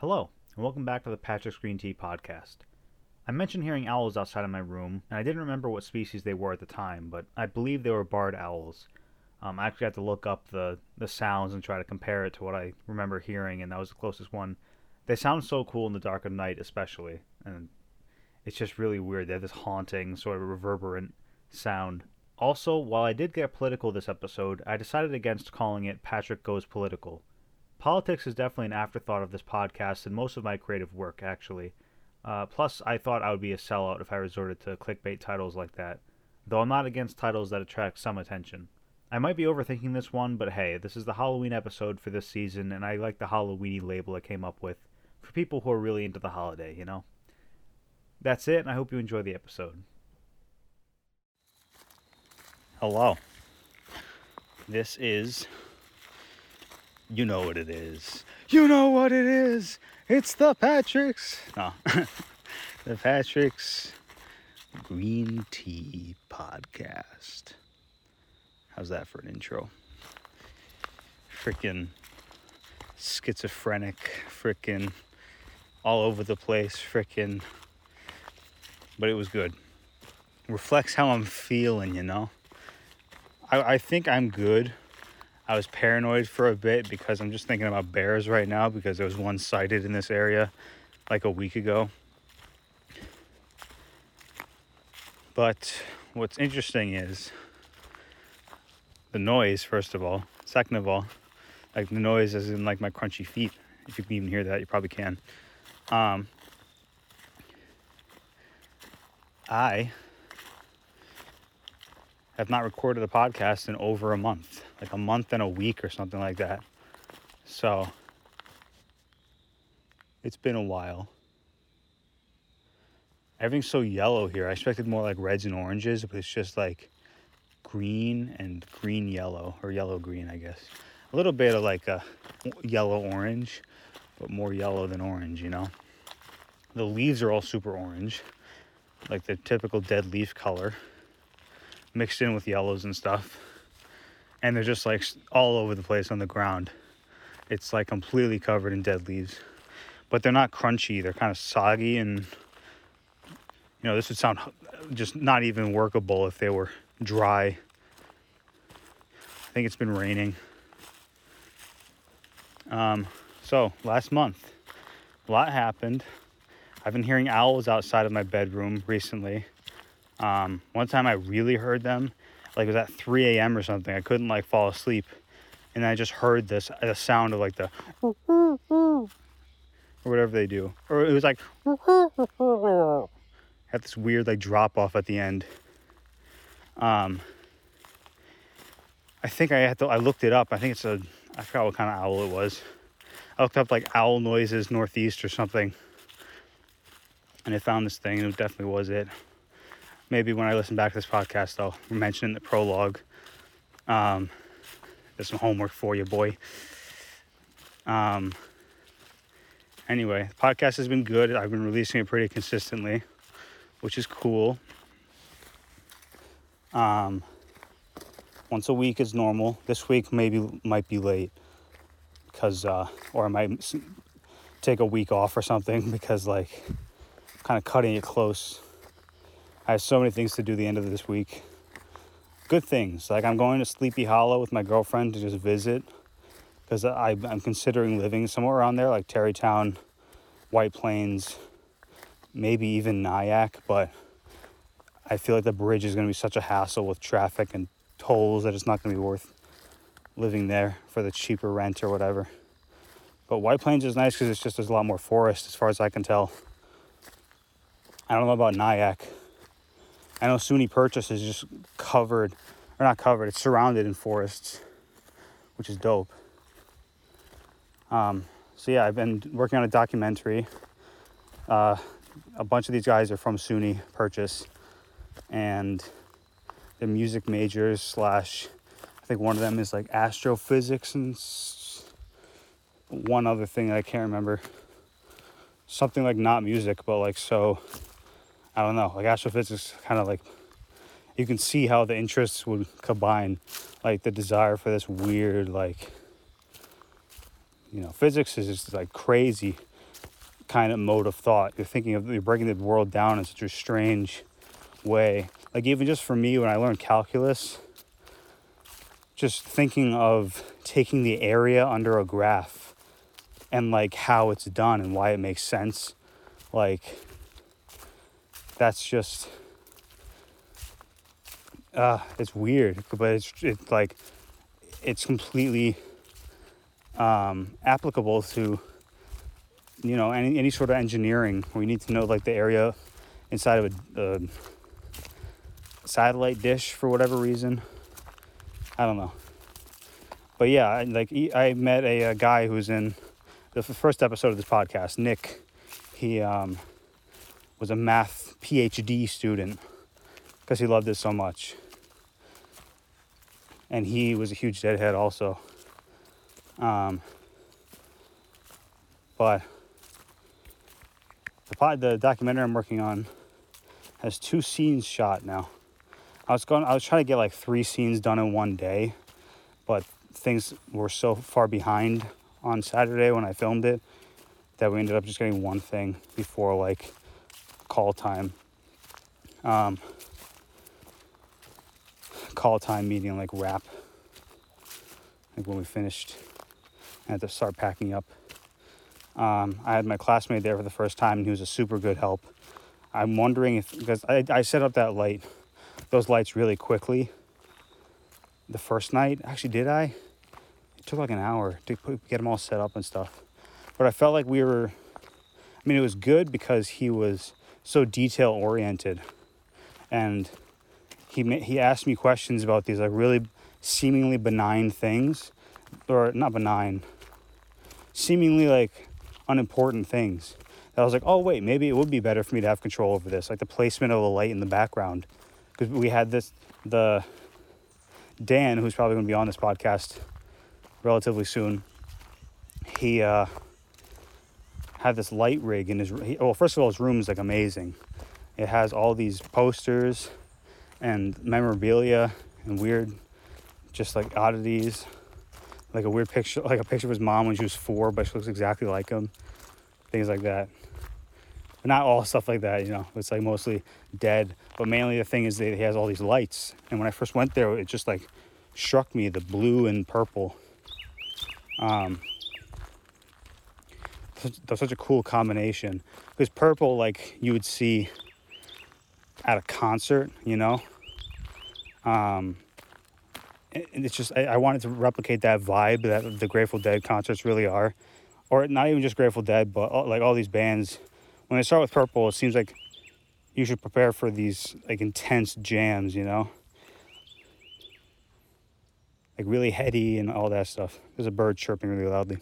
Hello, and welcome back to the Patrick's Green Tea Podcast. I mentioned hearing owls outside of my room, and I didn't remember what species they were at the time, but I believe they were barred owls. Um, I actually had to look up the, the sounds and try to compare it to what I remember hearing, and that was the closest one. They sound so cool in the dark of night, especially, and it's just really weird. They have this haunting, sort of reverberant sound. Also, while I did get political this episode, I decided against calling it Patrick Goes Political. Politics is definitely an afterthought of this podcast and most of my creative work, actually. Uh, plus, I thought I would be a sellout if I resorted to clickbait titles like that, though I'm not against titles that attract some attention. I might be overthinking this one, but hey, this is the Halloween episode for this season, and I like the Halloweeny label I came up with for people who are really into the holiday, you know? That's it, and I hope you enjoy the episode. Hello. This is. You know what it is. You know what it is. It's the Patrick's. No. the Patrick's Green Tea Podcast. How's that for an intro? Freaking schizophrenic, freaking all over the place, freaking. But it was good. Reflects how I'm feeling, you know? I, I think I'm good. I was paranoid for a bit because I'm just thinking about bears right now because there was one sighted in this area like a week ago. But what's interesting is the noise, first of all. Second of all, like the noise is in like my crunchy feet. If you can even hear that, you probably can. Um, I have not recorded a podcast in over a month, like a month and a week or something like that. So it's been a while. Everything's so yellow here. I expected more like reds and oranges, but it's just like green and green yellow or yellow green, I guess. A little bit of like a yellow orange, but more yellow than orange, you know. The leaves are all super orange, like the typical dead leaf color, mixed in with yellows and stuff. And they're just like all over the place on the ground. It's like completely covered in dead leaves. But they're not crunchy, they're kind of soggy and you know, this would sound just not even workable if they were dry. I think it's been raining. Um, so last month, a lot happened. I've been hearing owls outside of my bedroom recently. Um, one time I really heard them, like it was at 3 a.m. or something. I couldn't like fall asleep, and I just heard this the sound of like the or whatever they do, or it was like had this weird like drop off at the end. Um, I think I had to. I looked it up. I think it's a. I forgot what kind of owl it was. I looked up like owl noises northeast or something, and I found this thing. And it definitely was it. Maybe when I listen back to this podcast, I'll mention in the prologue. Um, there's some homework for you, boy. Um. Anyway, the podcast has been good. I've been releasing it pretty consistently, which is cool. Um, once a week is normal. This week maybe might be late because, uh, or I might take a week off or something because like kind of cutting it close. I have so many things to do the end of this week. Good things like I'm going to Sleepy Hollow with my girlfriend to just visit because I'm considering living somewhere around there like Tarrytown, White Plains, maybe even Nyack, but I feel like the bridge is going to be such a hassle with traffic and tolls that it's not going to be worth living there for the cheaper rent or whatever. But White Plains is nice because it's just there's a lot more forest as far as I can tell. I don't know about Nyack. I know SUNY Purchase is just covered, or not covered, it's surrounded in forests, which is dope. Um, so yeah, I've been working on a documentary. Uh, a bunch of these guys are from SUNY Purchase and the music majors slash I think one of them is like astrophysics and one other thing I can't remember. Something like not music, but like so I don't know. Like astrophysics kind of like you can see how the interests would combine like the desire for this weird like you know physics is just like crazy kind of mode of thought. You're thinking of you're breaking the world down in such a strange way. Like even just for me when I learned calculus, just thinking of taking the area under a graph and like how it's done and why it makes sense. Like that's just uh it's weird, but it's it's like it's completely um, applicable to you know any, any sort of engineering. Where you need to know like the area inside of a, a satellite dish for whatever reason. I don't know. But yeah like i met a, a guy who's in the first episode of this podcast nick. He um, was a math phd student because he loved it so much and he was a huge deadhead also um, but the pod, the documentary I'm working on has two scenes shot now. I was going, I was trying to get like three scenes done in one day, but things were so far behind on Saturday when I filmed it that we ended up just getting one thing before like call time. Um, call time meeting like wrap. Like when we finished I had to start packing up. Um, I had my classmate there for the first time, and he was a super good help. I'm wondering if because I, I set up that light, those lights really quickly. The first night, actually, did I? It took like an hour to put, get them all set up and stuff. But I felt like we were. I mean, it was good because he was so detail oriented, and he he asked me questions about these like really seemingly benign things, or not benign, seemingly like unimportant things. That I was like, oh wait, maybe it would be better for me to have control over this, like the placement of the light in the background, because we had this the Dan, who's probably going to be on this podcast relatively soon. He uh, had this light rig in his. Well, first of all, his room is like amazing. It has all these posters and memorabilia and weird, just like oddities like a weird picture, like a picture of his mom when she was four, but she looks exactly like him. Things like that. But not all stuff like that, you know. It's like mostly dead. But mainly the thing is that he has all these lights. And when I first went there, it just like struck me the blue and purple. Um, that's such a cool combination. Because purple, like you would see at a concert, you know. Um, and it's just I, I, wanted to replicate that vibe that the Grateful Dead concerts really are, or not even just Grateful Dead, but all, like all these bands. When they start with Purple, it seems like you should prepare for these like intense jams, you know, like really heady and all that stuff. There's a bird chirping really loudly.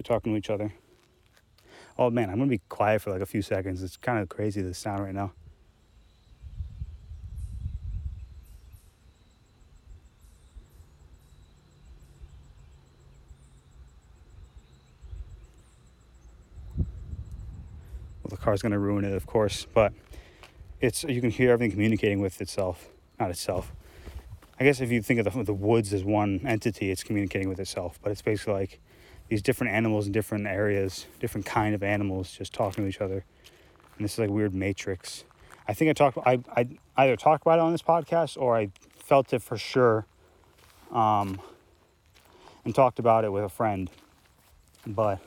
They're talking to each other. Oh man, I'm gonna be quiet for like a few seconds. It's kind of crazy the sound right now. Well, the car's to ruin it, of course, but it's you can hear everything communicating with itself, not itself. I guess if you think of the, the woods as one entity, it's communicating with itself, but it's basically like these different animals in different areas, different kind of animals just talking to each other. And this is like weird matrix. I think I talked I, I either talked about it on this podcast or I felt it for sure um, and talked about it with a friend. But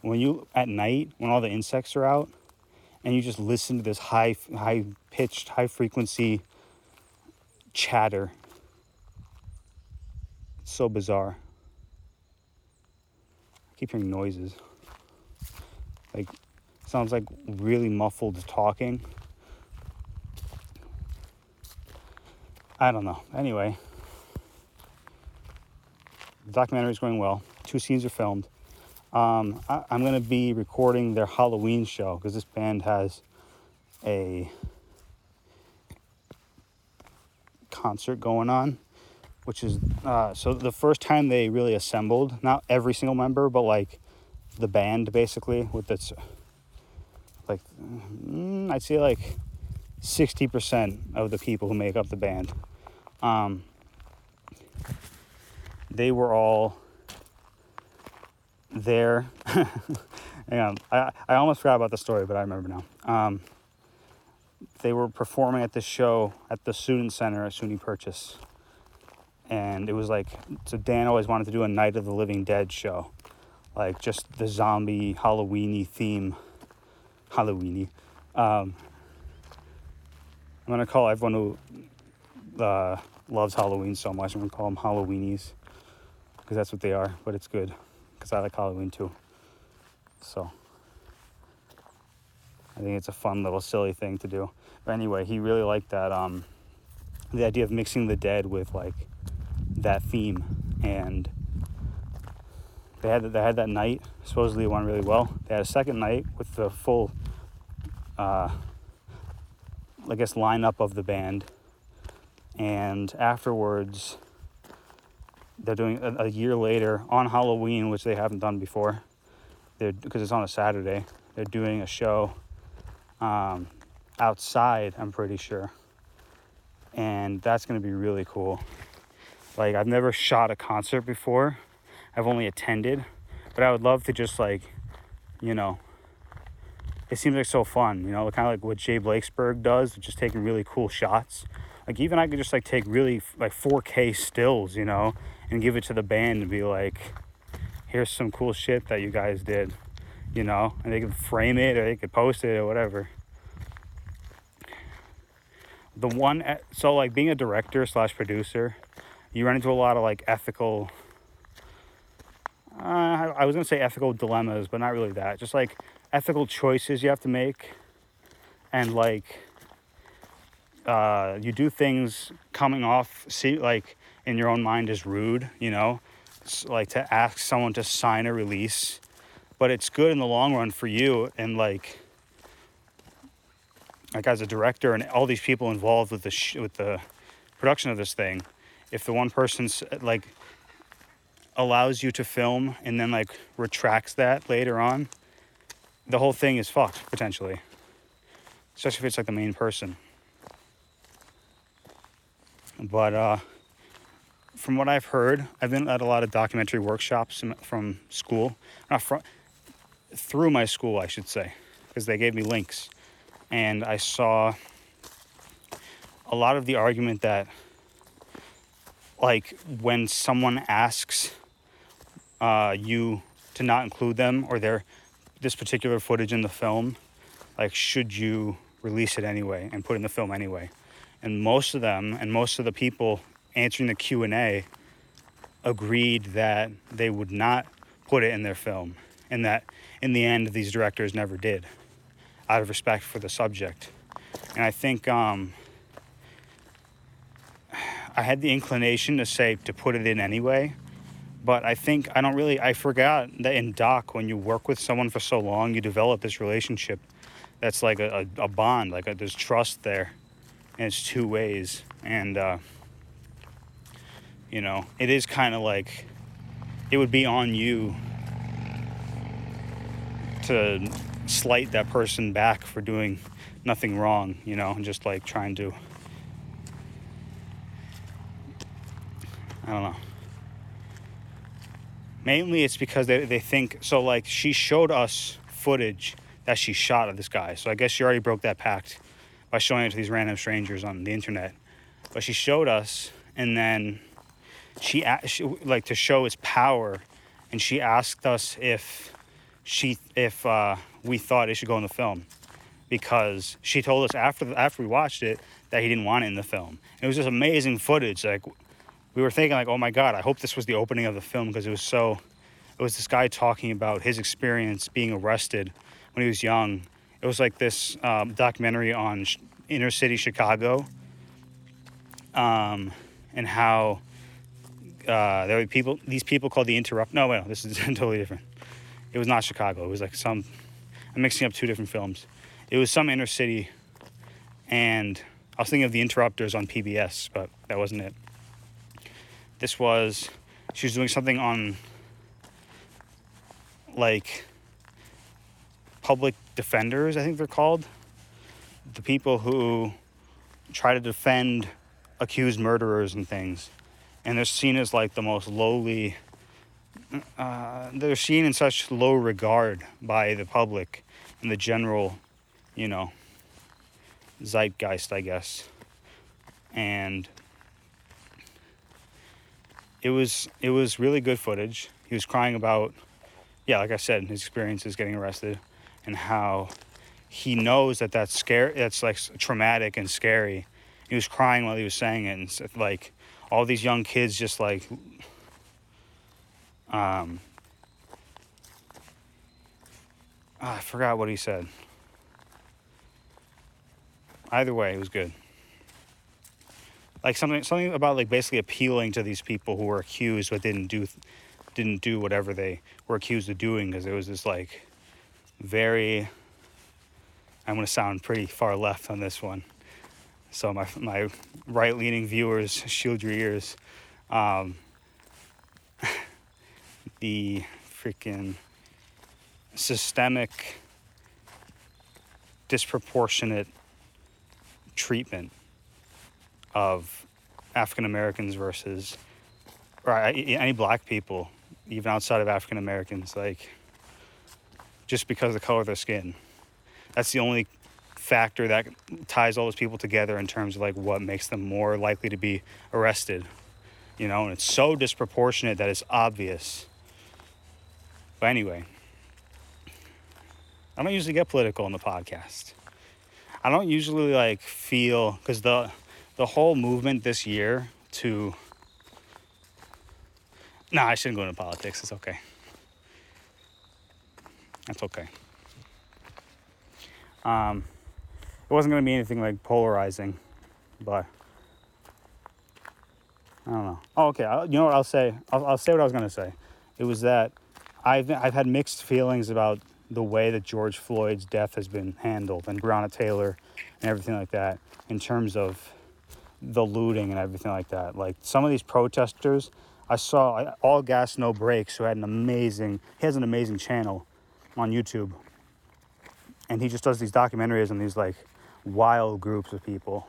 when you at night, when all the insects are out, and you just listen to this high high pitched high frequency chatter it's so bizarre keep hearing noises. Like sounds like really muffled talking. I don't know. Anyway. The documentary is going well. Two scenes are filmed. Um, I, am going to be recording their Halloween show because this band has a concert going on, which is uh, so the first time they really assembled, not every single member, but like the band basically with its like mm, I'd say like 60% of the people who make up the band. Um, they were all there Hang on. I, I almost forgot about the story, but I remember now. Um, they were performing at this show at the student center at SUNY Purchase. And it was like, so Dan always wanted to do a Night of the Living Dead show. Like just the zombie Halloweeny theme. Halloweeny. Um, I'm gonna call everyone who uh, loves Halloween so much, I'm gonna call them Halloweenies. Because that's what they are, but it's good. Because I like Halloween too. So I think it's a fun little silly thing to do. But anyway, he really liked that um the idea of mixing the dead with like that theme. And they had they had that night supposedly it went really well. They had a second night with the full uh, i guess lineup of the band. And afterwards they're doing a, a year later on halloween which they haven't done before. They're because it's on a saturday they're doing a show um, outside i'm pretty sure. And that's going to be really cool like I've never shot a concert before. I've only attended, but I would love to just like, you know, it seems like so fun, you know, kind of like what Jay Blakesberg does, just taking really cool shots. Like even I could just like take really like 4K stills, you know, and give it to the band and be like, here's some cool shit that you guys did, you know, and they could frame it or they could post it or whatever. The one, so like being a director slash producer, you run into a lot of like ethical uh, I was gonna say ethical dilemmas, but not really that. Just like ethical choices you have to make, and like uh, you do things coming off see like in your own mind as rude, you know, it's like to ask someone to sign a release, but it's good in the long run for you and like like as a director and all these people involved with the sh- with the production of this thing if the one person's like allows you to film and then like retracts that later on, the whole thing is fucked potentially. Especially if it's like the main person. But uh, from what I've heard, I've been at a lot of documentary workshops from school, not from through my school, I should say, because they gave me links, and I saw a lot of the argument that like when someone asks uh, you to not include them or their this particular footage in the film, like should you release it anyway and put in the film anyway? And most of them and most of the people answering the Q and A agreed that they would not put it in their film, and that in the end these directors never did, out of respect for the subject. And I think um, I had the inclination to say to put it in anyway, but I think I don't really. I forgot that in doc, when you work with someone for so long, you develop this relationship that's like a, a, a bond. Like a, there's trust there, and it's two ways. And uh, you know, it is kind of like it would be on you to slight that person back for doing nothing wrong. You know, and just like trying to I don't know. Mainly it's because they, they think, so like she showed us footage that she shot of this guy. So I guess she already broke that pact by showing it to these random strangers on the internet. But she showed us and then she, she like to show his power and she asked us if she if uh, we thought it should go in the film because she told us after after we watched it that he didn't want it in the film. It was just amazing footage. Like we were thinking like, oh my god, I hope this was the opening of the film because it was so. It was this guy talking about his experience being arrested when he was young. It was like this um, documentary on sh- inner city Chicago, um, and how uh, there were people. These people called the interrupt. No, no, this is totally different. It was not Chicago. It was like some. I'm mixing up two different films. It was some inner city, and I was thinking of the Interrupters on PBS, but that wasn't it. This was, she was doing something on like public defenders, I think they're called. The people who try to defend accused murderers and things. And they're seen as like the most lowly uh, they're seen in such low regard by the public and the general, you know, zeitgeist, I guess. And it was it was really good footage. He was crying about, yeah, like I said, his experiences getting arrested, and how he knows that that's scary. That's like traumatic and scary. He was crying while he was saying it, and like all these young kids just like um oh, I forgot what he said. Either way, it was good. Like something something about like basically appealing to these people who were accused but didn't do didn't do whatever they were accused of doing because it was this like very I'm going to sound pretty far left on this one. So my my right leaning viewers, shield your ears. Um, the freaking systemic, disproportionate treatment of African Americans versus or any black people, even outside of African Americans, like just because of the color of their skin. That's the only factor that ties all those people together in terms of like what makes them more likely to be arrested. You know, and it's so disproportionate that it's obvious. But anyway, I don't usually get political on the podcast. I don't usually like feel because the the whole movement this year to no, nah, I shouldn't go into politics. It's okay. That's okay. Um, it wasn't going to be anything like polarizing, but I don't know. Oh, okay. I'll, you know what I'll say? I'll, I'll say what I was going to say. It was that I've, I've had mixed feelings about the way that George Floyd's death has been handled and Breonna Taylor and everything like that in terms of the looting and everything like that. Like some of these protesters, I saw All Gas No Brakes, who had an amazing, he has an amazing channel on YouTube. And he just does these documentaries on these like wild groups of people.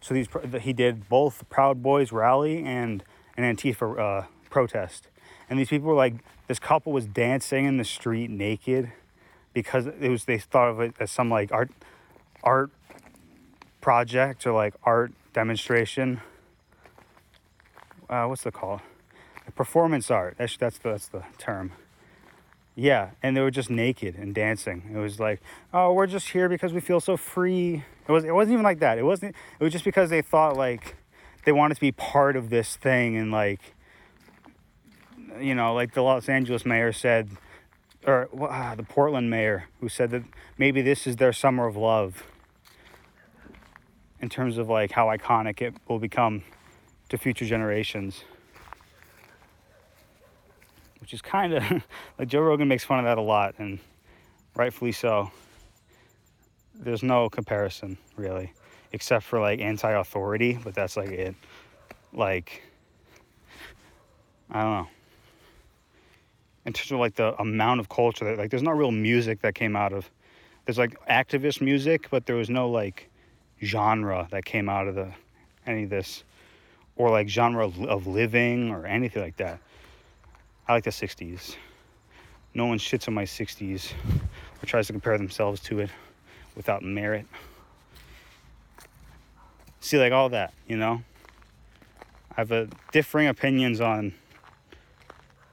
So these he did both Proud Boys rally and an Antifa uh, protest, and these people were like this couple was dancing in the street naked because it was they thought of it as some like art art project or like art demonstration. Uh, what's the call? Performance art. That's that's the, that's the term. Yeah, and they were just naked and dancing. It was like, oh, we're just here because we feel so free. It was. It wasn't even like that. It wasn't. It was just because they thought like they wanted to be part of this thing and like, you know, like the Los Angeles mayor said, or uh, the Portland mayor who said that maybe this is their summer of love. In terms of like how iconic it will become to future generations which is kind of like Joe Rogan makes fun of that a lot, and rightfully so. There's no comparison really, except for like anti-authority, but that's like it. Like, I don't know. In terms of like the amount of culture that like, there's not real music that came out of. There's like activist music, but there was no like genre that came out of the any of this, or like genre of living or anything like that. I like the 60s. No one shits on my 60s or tries to compare themselves to it without merit. See, like all that, you know? I have a differing opinions on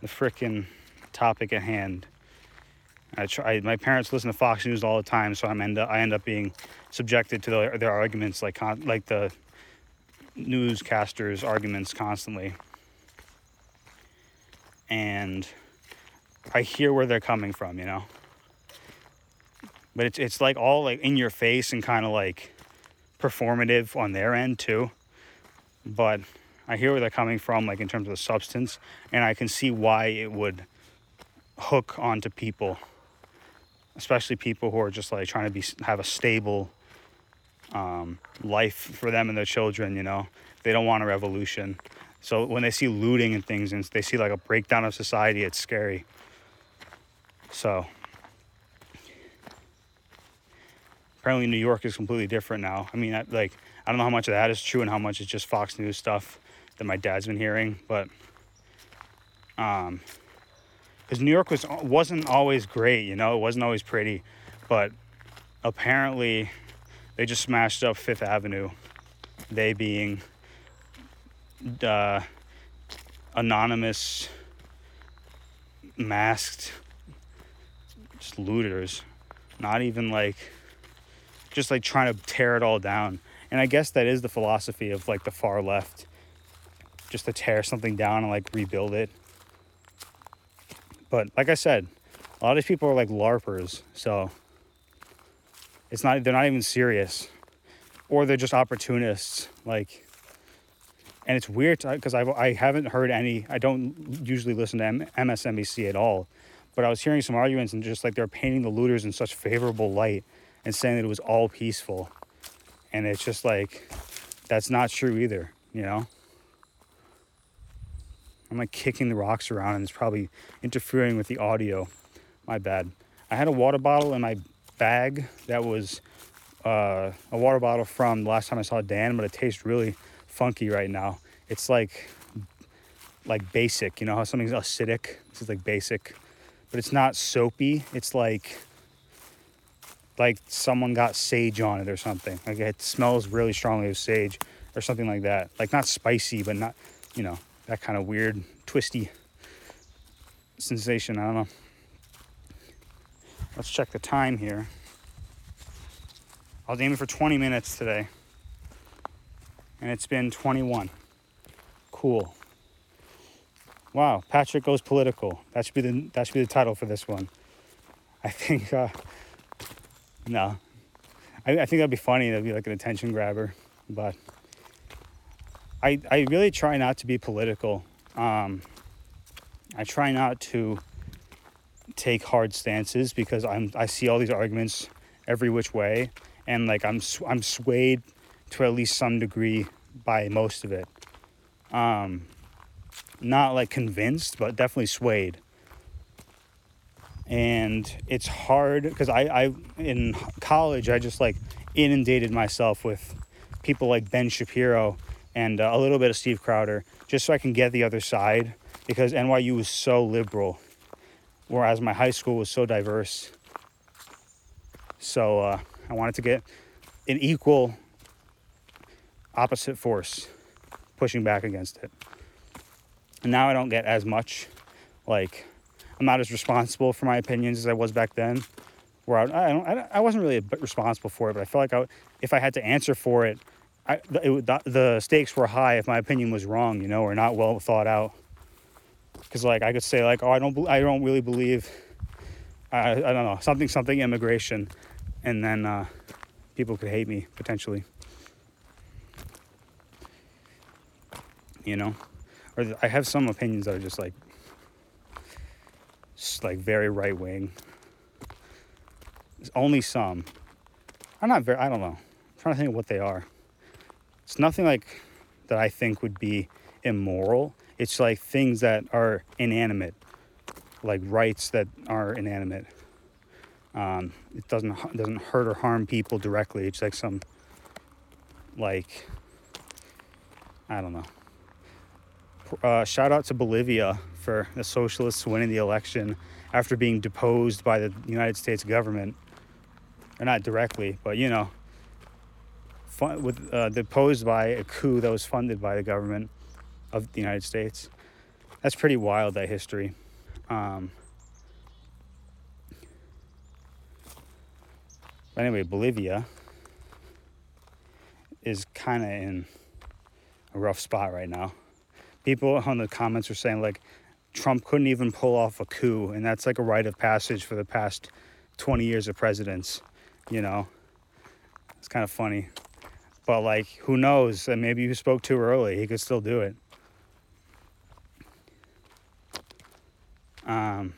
the freaking topic at hand. I try. My parents listen to Fox News all the time, so I'm end up, I end up being subjected to their, their arguments, like like the newscasters' arguments constantly and I hear where they're coming from, you know. But it's it's like all like in your face and kind of like performative on their end too. But I hear where they're coming from, like in terms of the substance, and I can see why it would hook onto people, especially people who are just like trying to be have a stable um, life for them and their children. You know, they don't want a revolution. So when they see looting and things and they see like a breakdown of society, it's scary. So apparently New York is completely different now. I mean, I, like I don't know how much of that is true and how much is just Fox News stuff that my dad's been hearing, but um, because New York was wasn't always great, you know, it wasn't always pretty, but apparently they just smashed up Fifth Avenue. They being uh, anonymous, masked, just looters, not even like, just like trying to tear it all down. And I guess that is the philosophy of like the far left, just to tear something down and like rebuild it. But like I said, a lot of these people are like LARPers, so it's not they're not even serious, or they're just opportunists. Like, and it's weird because I I haven't heard any. I don't usually listen to M- MSNBC at all, but I was hearing some arguments and just like they're painting the looters in such favorable light and saying that it was all peaceful, and it's just like that's not true either. You know. I'm like kicking the rocks around and it's probably interfering with the audio. My bad. I had a water bottle in my bag that was uh, a water bottle from the last time I saw Dan, but it tastes really funky right now. It's like like basic, you know how something's acidic. This is like basic, but it's not soapy. It's like like someone got sage on it or something. Like it smells really strongly of sage or something like that. Like not spicy, but not you know that kind of weird, twisty sensation. I don't know. Let's check the time here. I was aiming for 20 minutes today, and it's been 21. Cool. Wow, Patrick goes political. That should be the that should be the title for this one. I think. Uh, no, I, I think that'd be funny. That'd be like an attention grabber, but. I, I really try not to be political. Um, I try not to take hard stances because I'm I see all these arguments every which way, and like I'm I'm swayed to at least some degree by most of it. Um, not like convinced, but definitely swayed. And it's hard because I, I in college I just like inundated myself with people like Ben Shapiro and uh, a little bit of Steve Crowder, just so I can get the other side because NYU was so liberal, whereas my high school was so diverse. So uh, I wanted to get an equal opposite force pushing back against it. And now I don't get as much, like, I'm not as responsible for my opinions as I was back then. Where I, I I, wasn't really responsible for it, but I felt like I, if I had to answer for it, I, it, the, the stakes were high if my opinion was wrong, you know, or not well thought out. Because like I could say like, oh, I don't, I don't really believe, I, I don't know, something, something immigration, and then uh, people could hate me potentially. You know, or I have some opinions that are just like, just like very right wing. Only some. I'm not very. I don't know. I'm trying to think of what they are. It's nothing like that I think would be immoral. It's like things that are inanimate, like rights that are inanimate. Um, it doesn't doesn't hurt or harm people directly. It's like some like I don't know. Uh, shout out to Bolivia for the socialists winning the election after being deposed by the United States government, or not directly, but you know, fun, with uh, deposed by a coup that was funded by the government of the United States. That's pretty wild. That history. Um, anyway, Bolivia is kind of in a rough spot right now. People on the comments are saying like Trump couldn't even pull off a coup, and that's like a rite of passage for the past 20 years of presidents. You know, it's kind of funny. But like, who knows? And maybe you spoke too early. He could still do it. Um,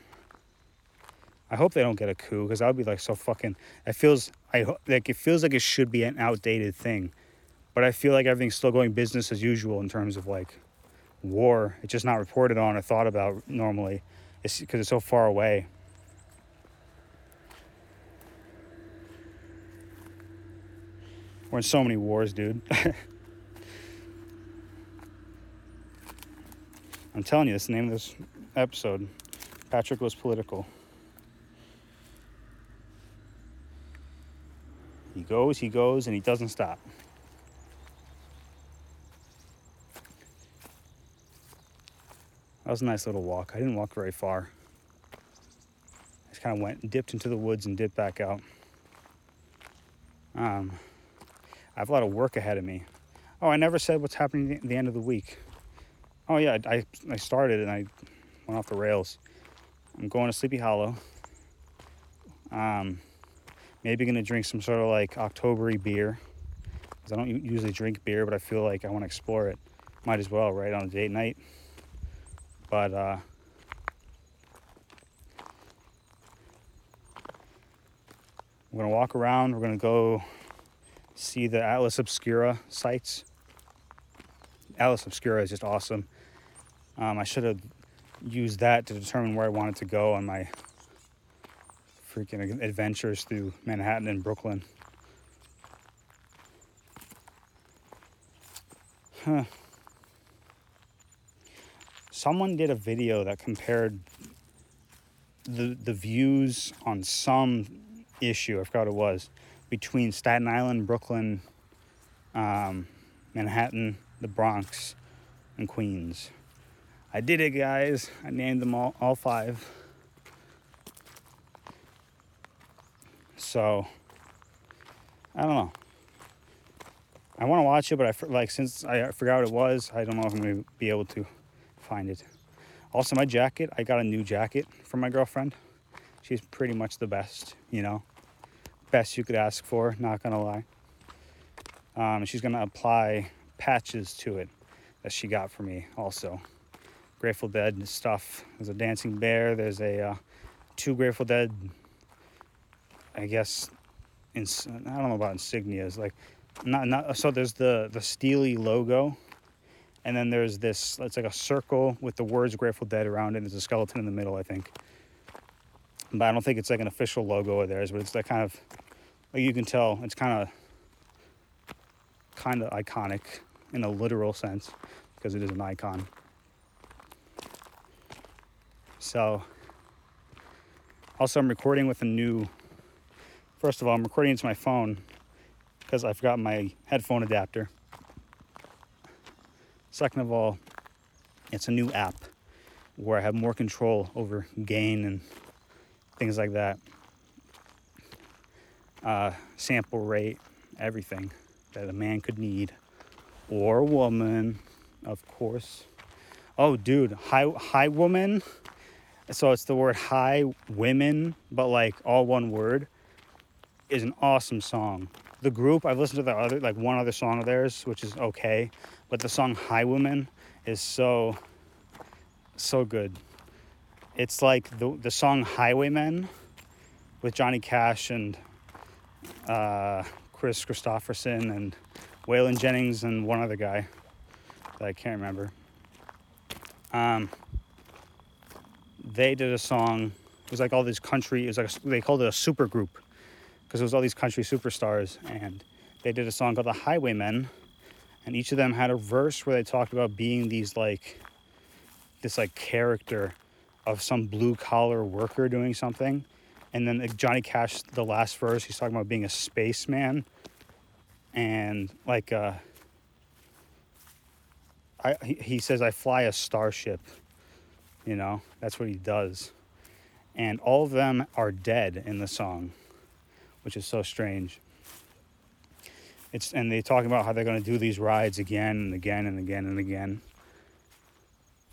I hope they don't get a coup because I'd be like so fucking. It feels I like it feels like it should be an outdated thing, but I feel like everything's still going business as usual in terms of like war. It's just not reported on or thought about normally. It's because it's so far away. We're in so many wars, dude. I'm telling you, that's the name of this episode. Patrick was political. He goes, he goes, and he doesn't stop. That was a nice little walk. I didn't walk very far. I just kind of went, dipped into the woods, and dipped back out. Um, I have a lot of work ahead of me. Oh, I never said what's happening at the end of the week. Oh yeah, I, I started and I went off the rails. I'm going to Sleepy Hollow. Um, maybe gonna drink some sort of like Octobery beer because I don't usually drink beer, but I feel like I want to explore it. Might as well, right on a date night. But uh, we're gonna walk around. We're gonna go see the Atlas Obscura sites. Atlas Obscura is just awesome. Um, I should have used that to determine where I wanted to go on my freaking adventures through Manhattan and Brooklyn. Huh. Someone did a video that compared the the views on some issue, I forgot what it was, between Staten Island, Brooklyn, um, Manhattan, the Bronx, and Queens. I did it, guys. I named them all, all five. So, I don't know. I want to watch it, but I like since I forgot what it was, I don't know if I'm gonna be able to find it. Also, my jacket. I got a new jacket from my girlfriend. She's pretty much the best, you know, best you could ask for. Not gonna lie. Um, she's gonna apply patches to it that she got for me also. Grateful Dead stuff. There's a dancing bear. There's a uh, two Grateful Dead. I guess, ins- I don't know about insignias. Like, not not. So there's the the Stealie logo, and then there's this. It's like a circle with the words Grateful Dead around it. There's a skeleton in the middle, I think. But I don't think it's like an official logo of theirs. But it's that kind of, like you can tell, it's kind of, kind of iconic in a literal sense because it is an icon. So, also, I'm recording with a new. First of all, I'm recording into my phone because I forgot my headphone adapter. Second of all, it's a new app where I have more control over gain and things like that. Uh, sample rate, everything that a man could need, or a woman, of course. Oh, dude, high high woman so it's the word high women, but like all one word, is an awesome song. The group, I've listened to the other, like one other song of theirs, which is okay, but the song High Women is so, so good. It's like the, the song Highwaymen with Johnny Cash and uh, Kris Kristofferson and Waylon Jennings and one other guy that I can't remember. Um, they did a song. It was like all these country. It was like a, they called it a super group because it was all these country superstars, and they did a song called the Highwaymen, and each of them had a verse where they talked about being these like this like character of some blue collar worker doing something, and then Johnny Cash, the last verse, he's talking about being a spaceman, and like uh, I he, he says I fly a starship you know, that's what he does. And all of them are dead in the song, which is so strange. It's and they talk about how they're going to do these rides again and again and again and again.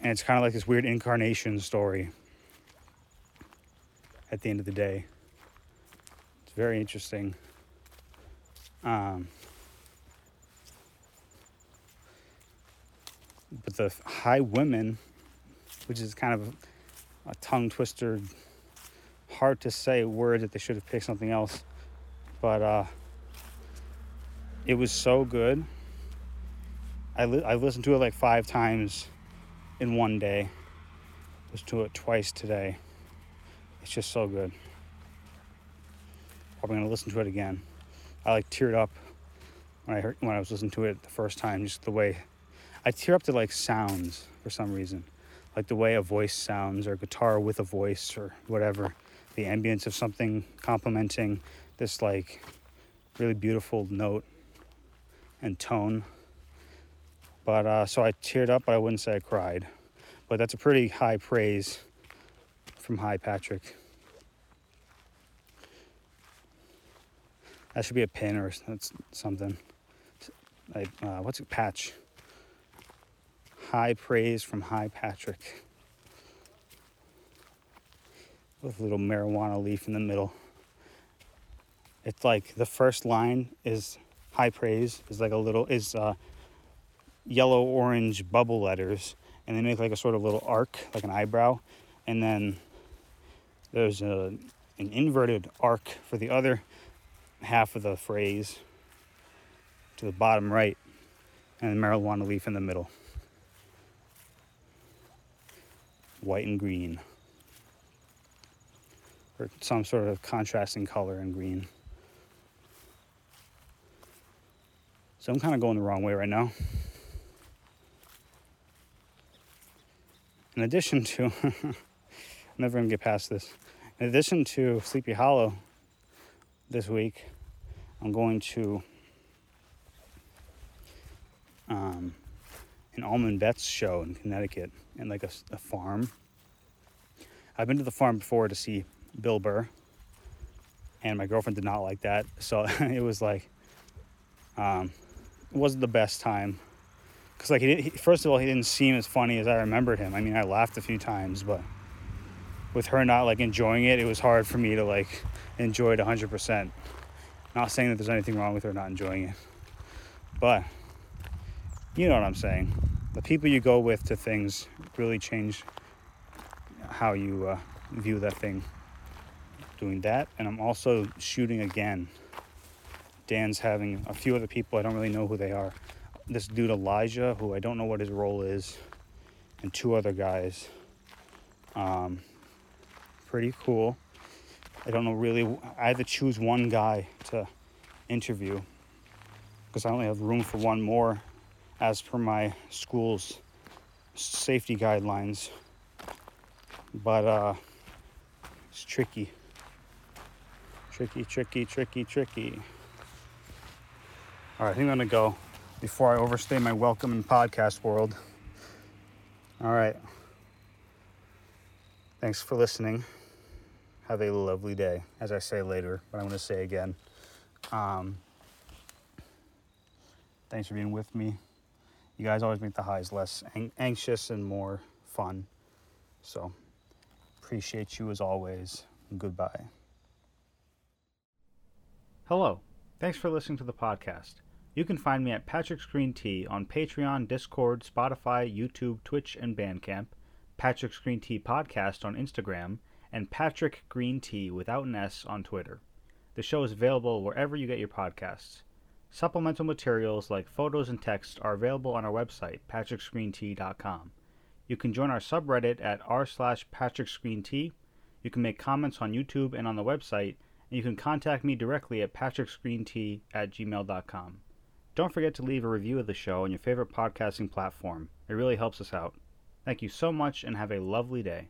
And it's kind of like this weird incarnation story at the end of the day. It's very interesting. Um, but the high women which is kind of a tongue twister, hard to say word that they should have picked something else. But uh, it was so good. I, li- I listened to it like five times in one day. Let's do it twice today. It's just so good. Probably gonna listen to it again. I like teared up when I heard when I was listening to it the first time. Just the way I tear up to like sounds for some reason like the way a voice sounds or guitar with a voice or whatever the ambience of something complementing this like really beautiful note and tone but uh, so i teared up but i wouldn't say i cried. But that's a pretty high praise from high patrick. That should be a pin or something. Like uh, what's it patch? High praise from high patrick. With a little marijuana leaf in the middle. It's like the first line is high praise, is like a little, is uh, yellow orange bubble letters, and they make like a sort of little arc, like an eyebrow, and then there's a, an inverted arc for the other half of the phrase to the bottom right, and the marijuana leaf in the middle. White and green or some sort of contrasting color and green. So I'm kind of going the wrong way right now. In addition to, I'm never to get past this. In addition to Sleepy Hollow this week, I'm going to um, an Allman Betts show in Connecticut in like a, a farm. I've been to the farm before to see Bill Burr, and my girlfriend did not like that. So it was like, um, it wasn't the best time. Cause like he, he, first of all, he didn't seem as funny as I remembered him. I mean, I laughed a few times, but with her not like enjoying it, it was hard for me to like enjoy it 100%. Not saying that there's anything wrong with her not enjoying it, but you know what I'm saying. The people you go with to things really change how you uh, view that thing doing that. And I'm also shooting again. Dan's having a few other people, I don't really know who they are. This dude Elijah, who I don't know what his role is, and two other guys. Um, pretty cool. I don't know really, I had to choose one guy to interview because I only have room for one more as per my school's safety guidelines. But uh, it's tricky. Tricky, tricky, tricky, tricky. All right, I think I'm gonna go before I overstay my welcome in podcast world. All right. Thanks for listening. Have a lovely day, as I say later, but I'm gonna say again. Um, thanks for being with me. You guys always make the highs less ang- anxious and more fun. So, appreciate you as always. Goodbye. Hello. Thanks for listening to the podcast. You can find me at Patrick's Green Tea on Patreon, Discord, Spotify, YouTube, Twitch, and Bandcamp, Patrick's Green Tea Podcast on Instagram, and Patrick Green Tea without an S on Twitter. The show is available wherever you get your podcasts. Supplemental materials like photos and text are available on our website, patricksgreentea.com. You can join our subreddit at r slash patricksgreentea. You can make comments on YouTube and on the website, and you can contact me directly at patricksgreentea at gmail.com. Don't forget to leave a review of the show on your favorite podcasting platform. It really helps us out. Thank you so much and have a lovely day.